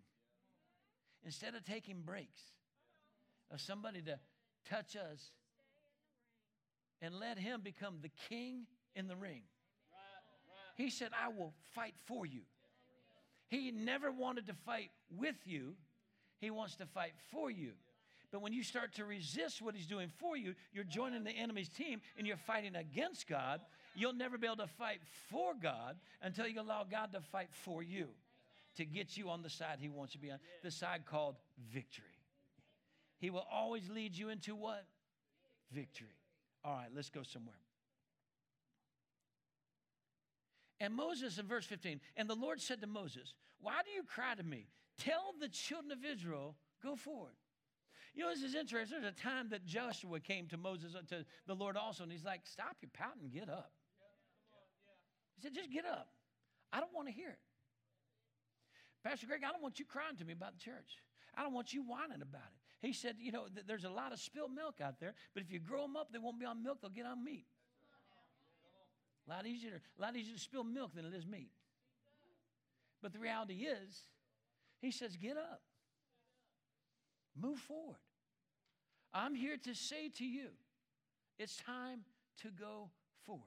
instead of taking breaks of somebody to touch us and let him become the king in the ring. He said, I will fight for you. He never wanted to fight with you, he wants to fight for you. But when you start to resist what he's doing for you, you're joining the enemy's team and you're fighting against God. You'll never be able to fight for God until you allow God to fight for you to get you on the side he wants you to be on, the side called victory. He will always lead you into what? Victory. All right, let's go somewhere. And Moses in verse 15, and the Lord said to Moses, Why do you cry to me? Tell the children of Israel, go forward. You know, this is interesting. There's a time that Joshua came to Moses, uh, to the Lord also, and he's like, Stop your pouting, get up. He said, Just get up. I don't want to hear it. Pastor Greg, I don't want you crying to me about the church. I don't want you whining about it. He said, You know, th- there's a lot of spilled milk out there, but if you grow them up, they won't be on milk, they'll get on meat. A lot easier, a lot easier to spill milk than it is meat. But the reality is, he says, Get up. Move forward. I'm here to say to you, it's time to go forward.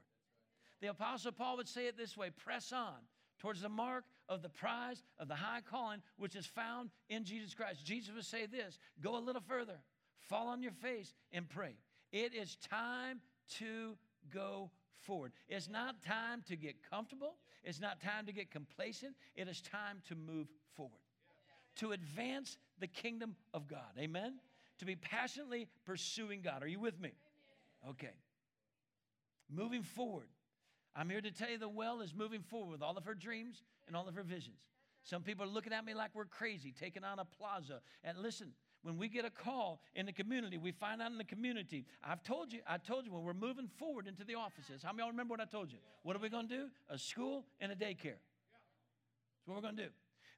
The Apostle Paul would say it this way press on towards the mark of the prize of the high calling which is found in Jesus Christ. Jesus would say this go a little further, fall on your face, and pray. It is time to go forward. It's not time to get comfortable, it's not time to get complacent, it is time to move forward to advance the kingdom of God. Amen? To be passionately pursuing God. Are you with me? Okay. Moving forward. I'm here to tell you the well is moving forward with all of her dreams and all of her visions. Some people are looking at me like we're crazy, taking on a plaza. And listen, when we get a call in the community, we find out in the community. I've told you, I told you when we're moving forward into the offices. How many y'all remember what I told you? What are we going to do? A school and a daycare. That's what we're going to do.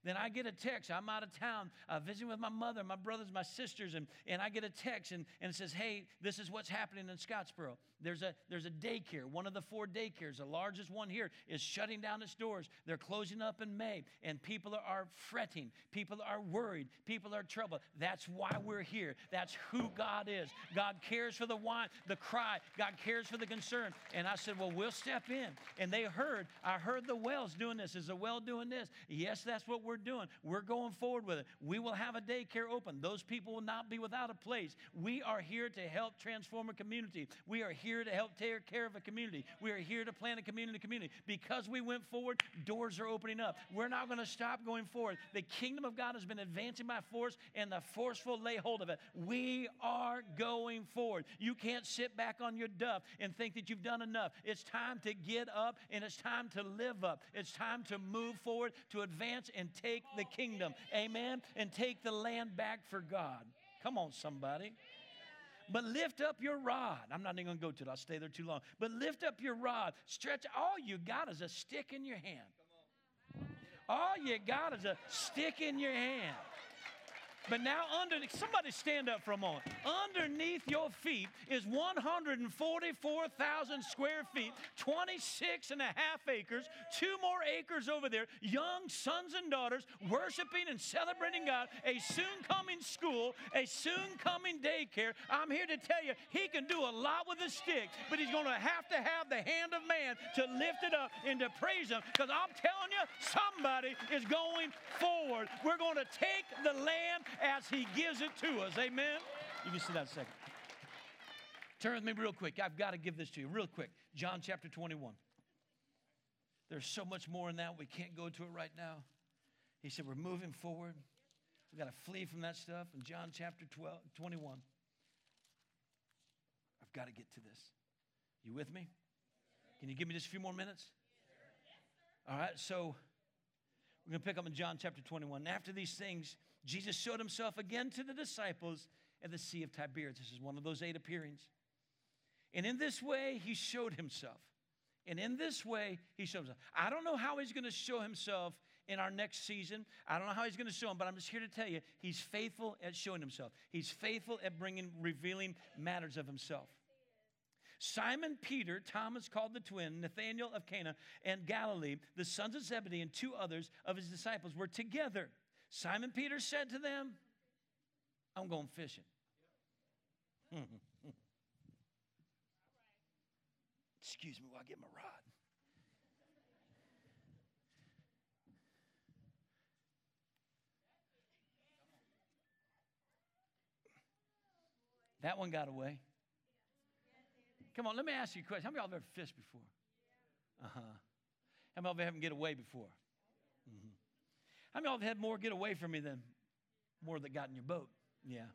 Then I get a text. I'm out of town uh, visiting with my mother, my brothers, my sisters, and, and I get a text and, and it says, Hey, this is what's happening in Scottsboro. There's a, there's a daycare, one of the four daycares, the largest one here, is shutting down its doors. They're closing up in May, and people are fretting. People are worried. People are troubled. That's why we're here. That's who God is. God cares for the whine, the cry. God cares for the concern. And I said, Well, we'll step in. And they heard, I heard the wells doing this. Is the well doing this? Yes, that's what we're we're doing. We're going forward with it. We will have a daycare open. Those people will not be without a place. We are here to help transform a community. We are here to help take care of a community. We are here to plant a community community. Because we went forward, doors are opening up. We're not going to stop going forward. The kingdom of God has been advancing by force, and the forceful lay hold of it. We are going forward. You can't sit back on your duff and think that you've done enough. It's time to get up and it's time to live up. It's time to move forward, to advance and take the kingdom. Amen. And take the land back for God. Come on, somebody. But lift up your rod. I'm not even going to go to it, I'll stay there too long. But lift up your rod. Stretch. All you got is a stick in your hand. All you got is a stick in your hand. But now, under somebody stand up for a moment. Underneath your feet is 144,000 square feet, 26 and a half acres, two more acres over there, young sons and daughters worshiping and celebrating God, a soon coming school, a soon coming daycare. I'm here to tell you, He can do a lot with a stick, but He's going to have to have the hand of man to lift it up and to praise Him. Because I'm telling you, somebody is going forward. We're going to take the land as He gives it to us. Amen. You can sit down a second. Turn with me real quick. I've got to give this to you real quick. John chapter 21. There's so much more in that. We can't go to it right now. He said, We're moving forward. We've got to flee from that stuff. In John chapter 12, 21, I've got to get to this. You with me? Can you give me just a few more minutes? All right, so we're going to pick up in John chapter 21. After these things, Jesus showed himself again to the disciples at the Sea of Tiberias. This is one of those eight appearings. And in this way, he showed himself. And in this way, he showed himself. I don't know how he's going to show himself in our next season. I don't know how he's going to show him, but I'm just here to tell you, he's faithful at showing himself. He's faithful at bringing, revealing matters of himself. Simon Peter, Thomas called the twin, Nathanael of Cana, and Galilee, the sons of Zebedee, and two others of his disciples were together. Simon Peter said to them, I'm going fishing. Excuse me while I get my rod. That one got away. Come on, let me ask you a question. How many of y'all have ever fished before? Uh huh. How many of y'all haven't get away before? How many of y'all have had more get away from me than more that got in your boat? Yeah,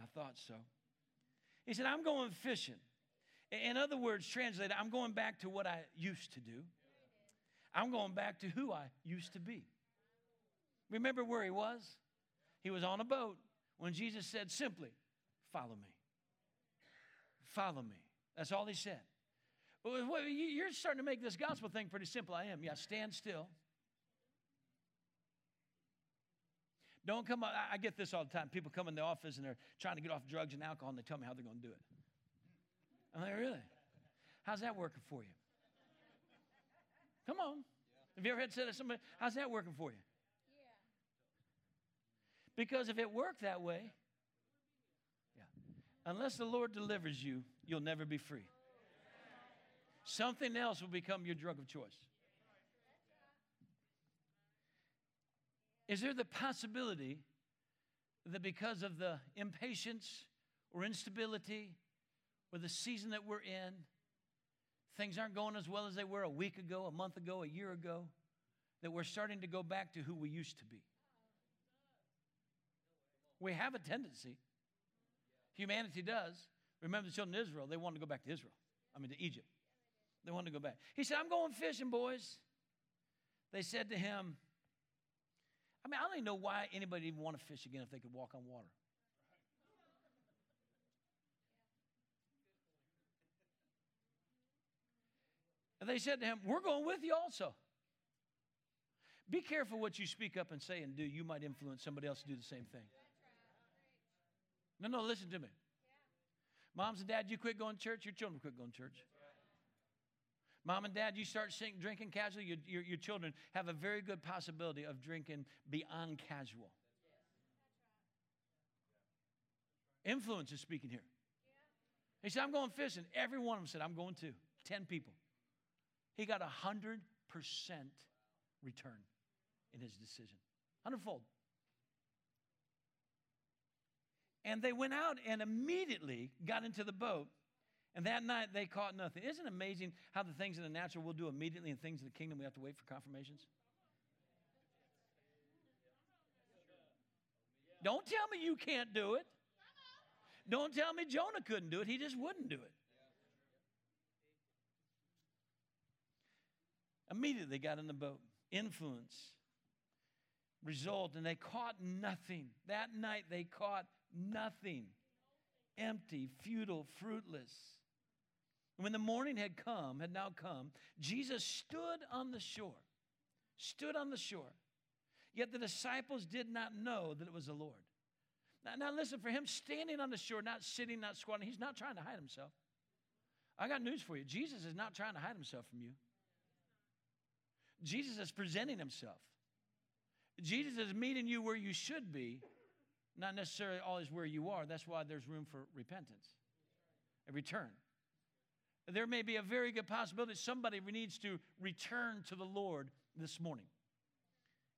I thought so. He said, I'm going fishing. In other words, translated, I'm going back to what I used to do. I'm going back to who I used to be. Remember where he was? He was on a boat when Jesus said simply, Follow me. Follow me. That's all he said. You're starting to make this gospel thing pretty simple. I am. Yeah, stand still. Don't come. I get this all the time. People come in the office and they're trying to get off drugs and alcohol, and they tell me how they're going to do it. I'm like, really? How's that working for you? Come on. Have you ever had said to somebody, how's that working for you? Because if it worked that way, yeah, unless the Lord delivers you, you'll never be free. Something else will become your drug of choice. Is there the possibility that because of the impatience or instability or the season that we're in, things aren't going as well as they were a week ago, a month ago, a year ago, that we're starting to go back to who we used to be? We have a tendency. Humanity does. Remember the children of Israel, they wanted to go back to Israel. I mean, to Egypt. They wanted to go back. He said, I'm going fishing, boys. They said to him, I mean, I don't even know why anybody even want to fish again if they could walk on water. And they said to him, We're going with you also. Be careful what you speak up and say and do. You might influence somebody else to do the same thing. No, no, listen to me. Moms and dads, you quit going to church, your children quit going to church. Mom and dad, you start drinking casually, your, your, your, children have a very good possibility of drinking beyond casual. Influence is speaking here. He said, I'm going fishing. Every one of them said, I'm going too. 10 people. He got a 100% return in his decision. hundredfold. And they went out and immediately got into the boat. And that night they caught nothing. Isn't it amazing how the things in the natural we'll do immediately and things in the kingdom we have to wait for confirmations? Don't tell me you can't do it. Don't tell me Jonah couldn't do it. He just wouldn't do it. Immediately they got in the boat. Influence. Result, and they caught nothing. That night they caught nothing. Empty, futile, fruitless. When the morning had come, had now come, Jesus stood on the shore. Stood on the shore. Yet the disciples did not know that it was the Lord. Now, now listen, for him standing on the shore, not sitting, not squatting, he's not trying to hide himself. I got news for you. Jesus is not trying to hide himself from you. Jesus is presenting himself. Jesus is meeting you where you should be, not necessarily always where you are. That's why there's room for repentance, a return. There may be a very good possibility somebody needs to return to the Lord this morning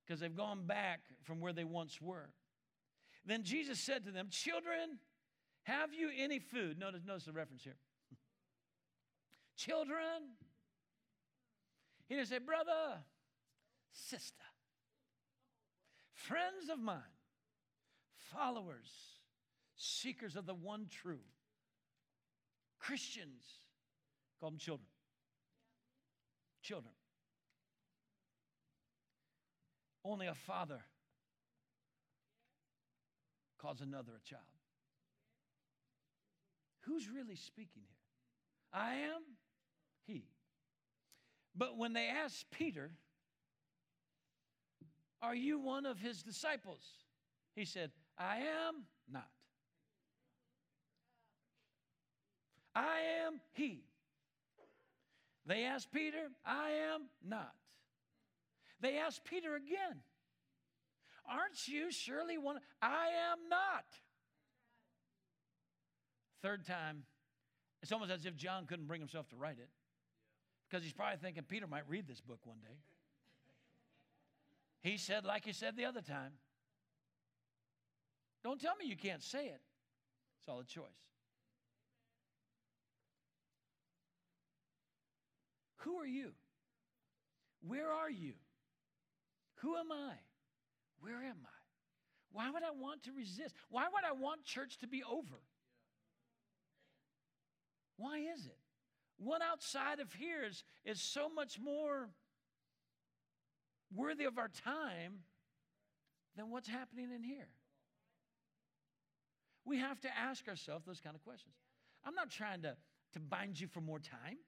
because they've gone back from where they once were. Then Jesus said to them, Children, have you any food? Notice, notice the reference here. Children, he didn't say, Brother, sister, friends of mine, followers, seekers of the one true, Christians, call them children. Children. Only a father calls another a child. Who's really speaking here? I am, he. But when they asked Peter, Are you one of his disciples? He said, I am not. I am he. They asked Peter, I am not. They asked Peter again, Aren't you surely one? I am not. Third time, it's almost as if John couldn't bring himself to write it because he's probably thinking Peter might read this book one day. He said, like he said the other time, don't tell me you can't say it. It's all a choice. Who are you? Where are you? Who am I? Where am I? Why would I want to resist? Why would I want church to be over? Why is it? One outside of here is, is so much more worthy of our time than what's happening in here. We have to ask ourselves those kind of questions. I'm not trying to, to bind you for more time.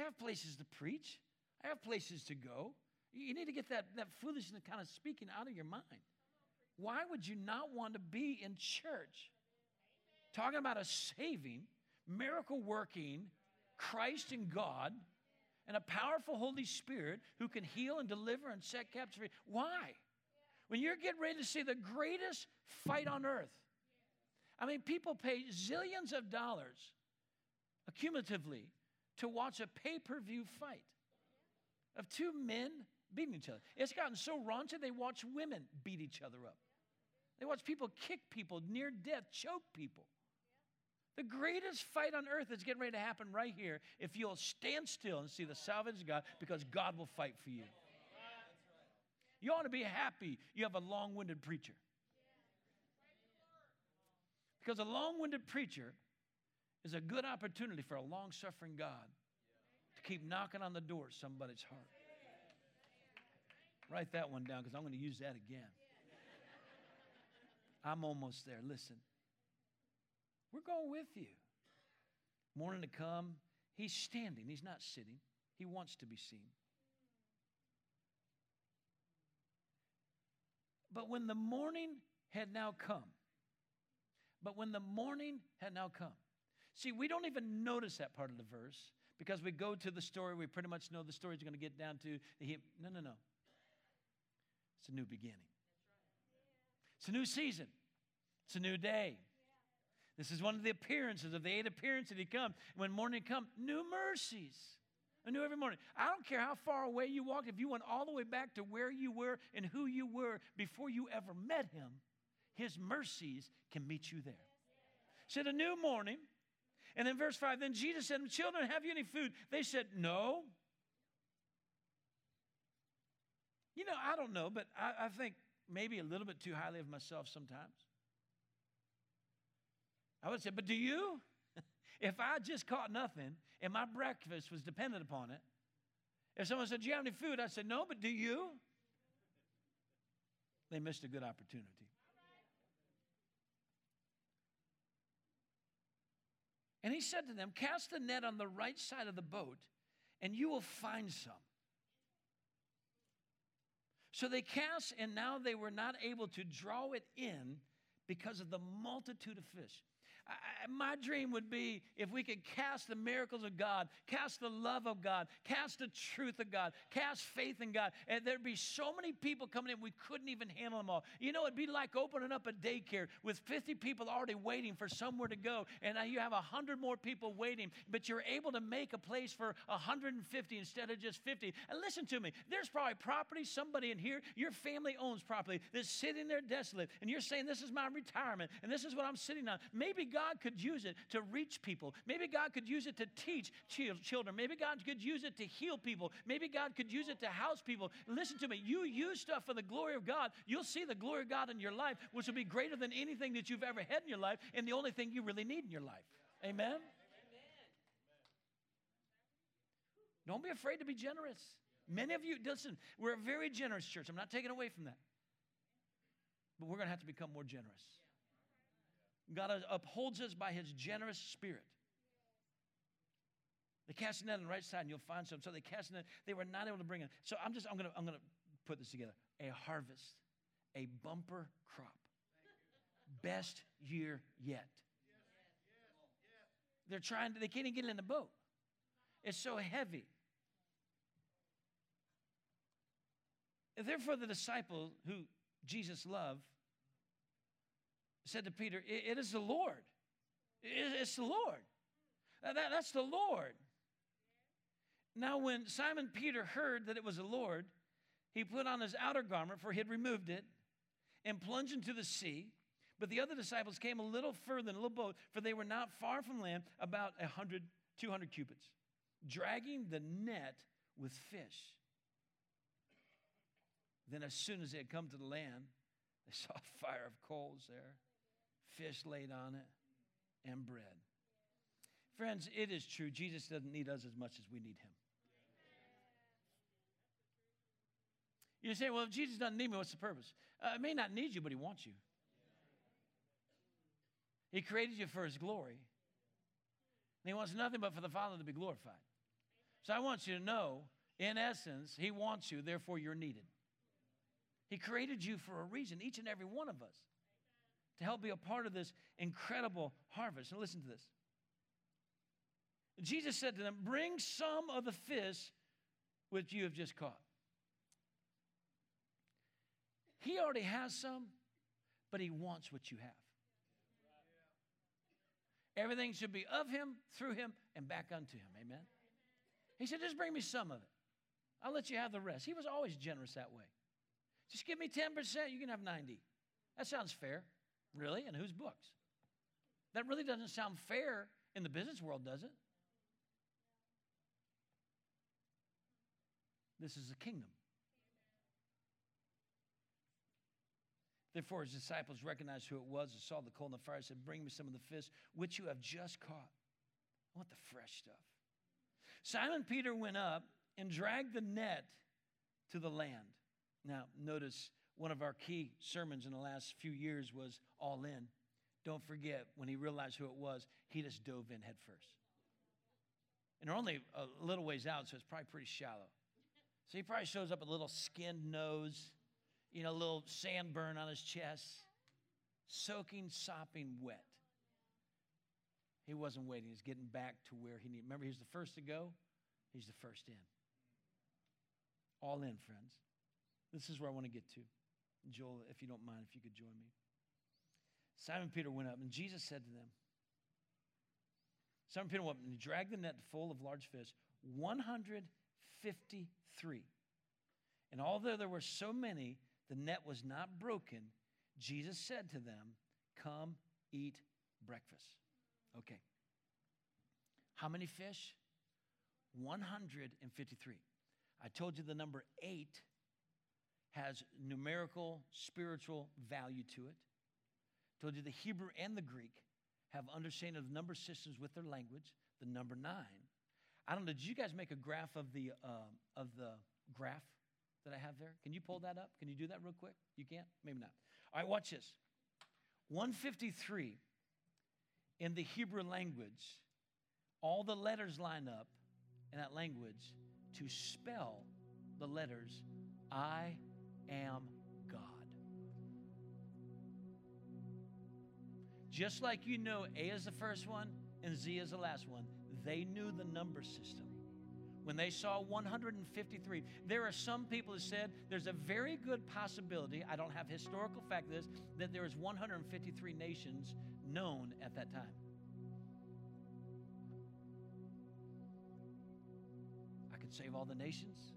I have places to preach, I have places to go. You need to get that, that foolishness kind of speaking out of your mind. Why would you not want to be in church? Talking about a saving, miracle working Christ and God and a powerful Holy Spirit who can heal and deliver and set captives free. Why? When you're getting ready to see the greatest fight on earth, I mean, people pay zillions of dollars accumulatively to watch a pay per view fight of two men beating each other. It's gotten so raunchy, they watch women beat each other up. They watch people kick people near death, choke people. The greatest fight on earth is getting ready to happen right here if you'll stand still and see the salvation of God because God will fight for you. You ought to be happy you have a long winded preacher. Because a long winded preacher is a good opportunity for a long suffering God to keep knocking on the door of somebody's heart. Write that one down because I'm going to use that again. I'm almost there. Listen, we're going with you. Morning to come, he's standing, he's not sitting. He wants to be seen. But when the morning had now come, but when the morning had now come, see, we don't even notice that part of the verse because we go to the story, we pretty much know the story is going to get down to the. No, no, no. It's a new beginning. It's a new season. It's a new day. This is one of the appearances of the eight appearances that he comes. When morning come, new mercies. I knew every morning. I don't care how far away you walked, if you went all the way back to where you were and who you were before you ever met him, his mercies can meet you there. Said a new morning. And then verse 5, then Jesus said, Children, have you any food? They said, No. You know, I don't know, but I, I think maybe a little bit too highly of myself sometimes. I would say, But do you? if I just caught nothing and my breakfast was dependent upon it, if someone said, Do you have any food? I said, No, but do you? They missed a good opportunity. And he said to them, Cast the net on the right side of the boat, and you will find some. So they cast, and now they were not able to draw it in because of the multitude of fish. I, my dream would be if we could cast the miracles of God, cast the love of God, cast the truth of God, cast faith in God, and there'd be so many people coming in we couldn't even handle them all. You know, it'd be like opening up a daycare with 50 people already waiting for somewhere to go, and now you have 100 more people waiting, but you're able to make a place for 150 instead of just 50. And listen to me, there's probably property, somebody in here, your family owns property that's sitting there desolate, and you're saying, This is my retirement, and this is what I'm sitting on. Maybe God God could use it to reach people. Maybe God could use it to teach children. Maybe God could use it to heal people. Maybe God could use it to house people. Listen to me. You use stuff for the glory of God, you'll see the glory of God in your life, which will be greater than anything that you've ever had in your life and the only thing you really need in your life. Amen? Don't be afraid to be generous. Many of you, listen, we're a very generous church. I'm not taking away from that. But we're going to have to become more generous. God upholds us by his generous spirit. They cast a net on the right side and you'll find some. So they cast a net. They were not able to bring it. So I'm just, I'm going to I'm gonna put this together. A harvest, a bumper crop. Best year yet. They're trying to, they can't even get it in the boat. It's so heavy. And therefore, the disciple who Jesus loved said to Peter, It is the Lord. It's the Lord. That, that's the Lord. Now, when Simon Peter heard that it was the Lord, he put on his outer garment, for he had removed it, and plunged into the sea. But the other disciples came a little further in a little boat, for they were not far from land, about 100, 200 cubits, dragging the net with fish. Then, as soon as they had come to the land, they saw a fire of coals there fish laid on it, and bread. Friends, it is true. Jesus doesn't need us as much as we need him. You say, well, if Jesus doesn't need me, what's the purpose? Uh, may not need you, but he wants you. He created you for his glory. And he wants nothing but for the Father to be glorified. So I want you to know, in essence, he wants you, therefore you're needed. He created you for a reason, each and every one of us to help be a part of this incredible harvest. And listen to this. Jesus said to them, Bring some of the fish which you have just caught. He already has some, but he wants what you have. Everything should be of him, through him, and back unto him. Amen. He said, Just bring me some of it. I'll let you have the rest. He was always generous that way. Just give me 10%, you can have 90. That sounds fair. Really? And whose books? That really doesn't sound fair in the business world, does it? This is a kingdom. Therefore, his disciples recognized who it was and saw the coal in the fire and said, Bring me some of the fish which you have just caught. I want the fresh stuff. Simon Peter went up and dragged the net to the land. Now, notice one of our key sermons in the last few years was All In. Don't forget, when he realized who it was, he just dove in headfirst. And they're only a little ways out, so it's probably pretty shallow. So he probably shows up a little skinned nose, you know, a little sand burn on his chest, soaking, sopping wet. He wasn't waiting. He's getting back to where he needed. Remember, he's the first to go. He's the first in. All in, friends. This is where I want to get to. Joel, if you don't mind, if you could join me. Simon Peter went up, and Jesus said to them, Simon Peter went up and he dragged the net full of large fish, 153. And although there were so many, the net was not broken. Jesus said to them, Come eat breakfast. Okay. How many fish? 153. I told you the number eight has numerical, spiritual value to it. Told you the Hebrew and the Greek have understanding of number systems with their language. The number nine. I don't know. Did you guys make a graph of the uh, of the graph that I have there? Can you pull that up? Can you do that real quick? You can't. Maybe not. All right. Watch this. 153 in the Hebrew language. All the letters line up in that language to spell the letters I am God. Just like you know A is the first one and Z is the last one, they knew the number system. When they saw 153, there are some people who said there's a very good possibility, I don't have historical fact of this, that there was 153 nations known at that time. I could save all the nations.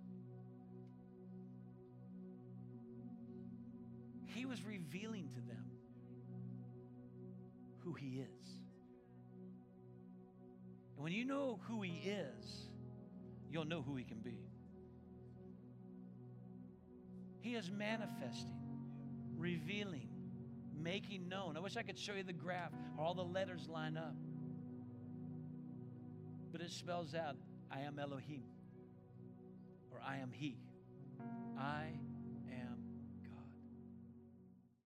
He was revealing to them who He is. And when you know who He is, you'll know who He can be. He is manifesting, revealing, making known. I wish I could show you the graph all the letters line up. But it spells out I am Elohim, or I am He. I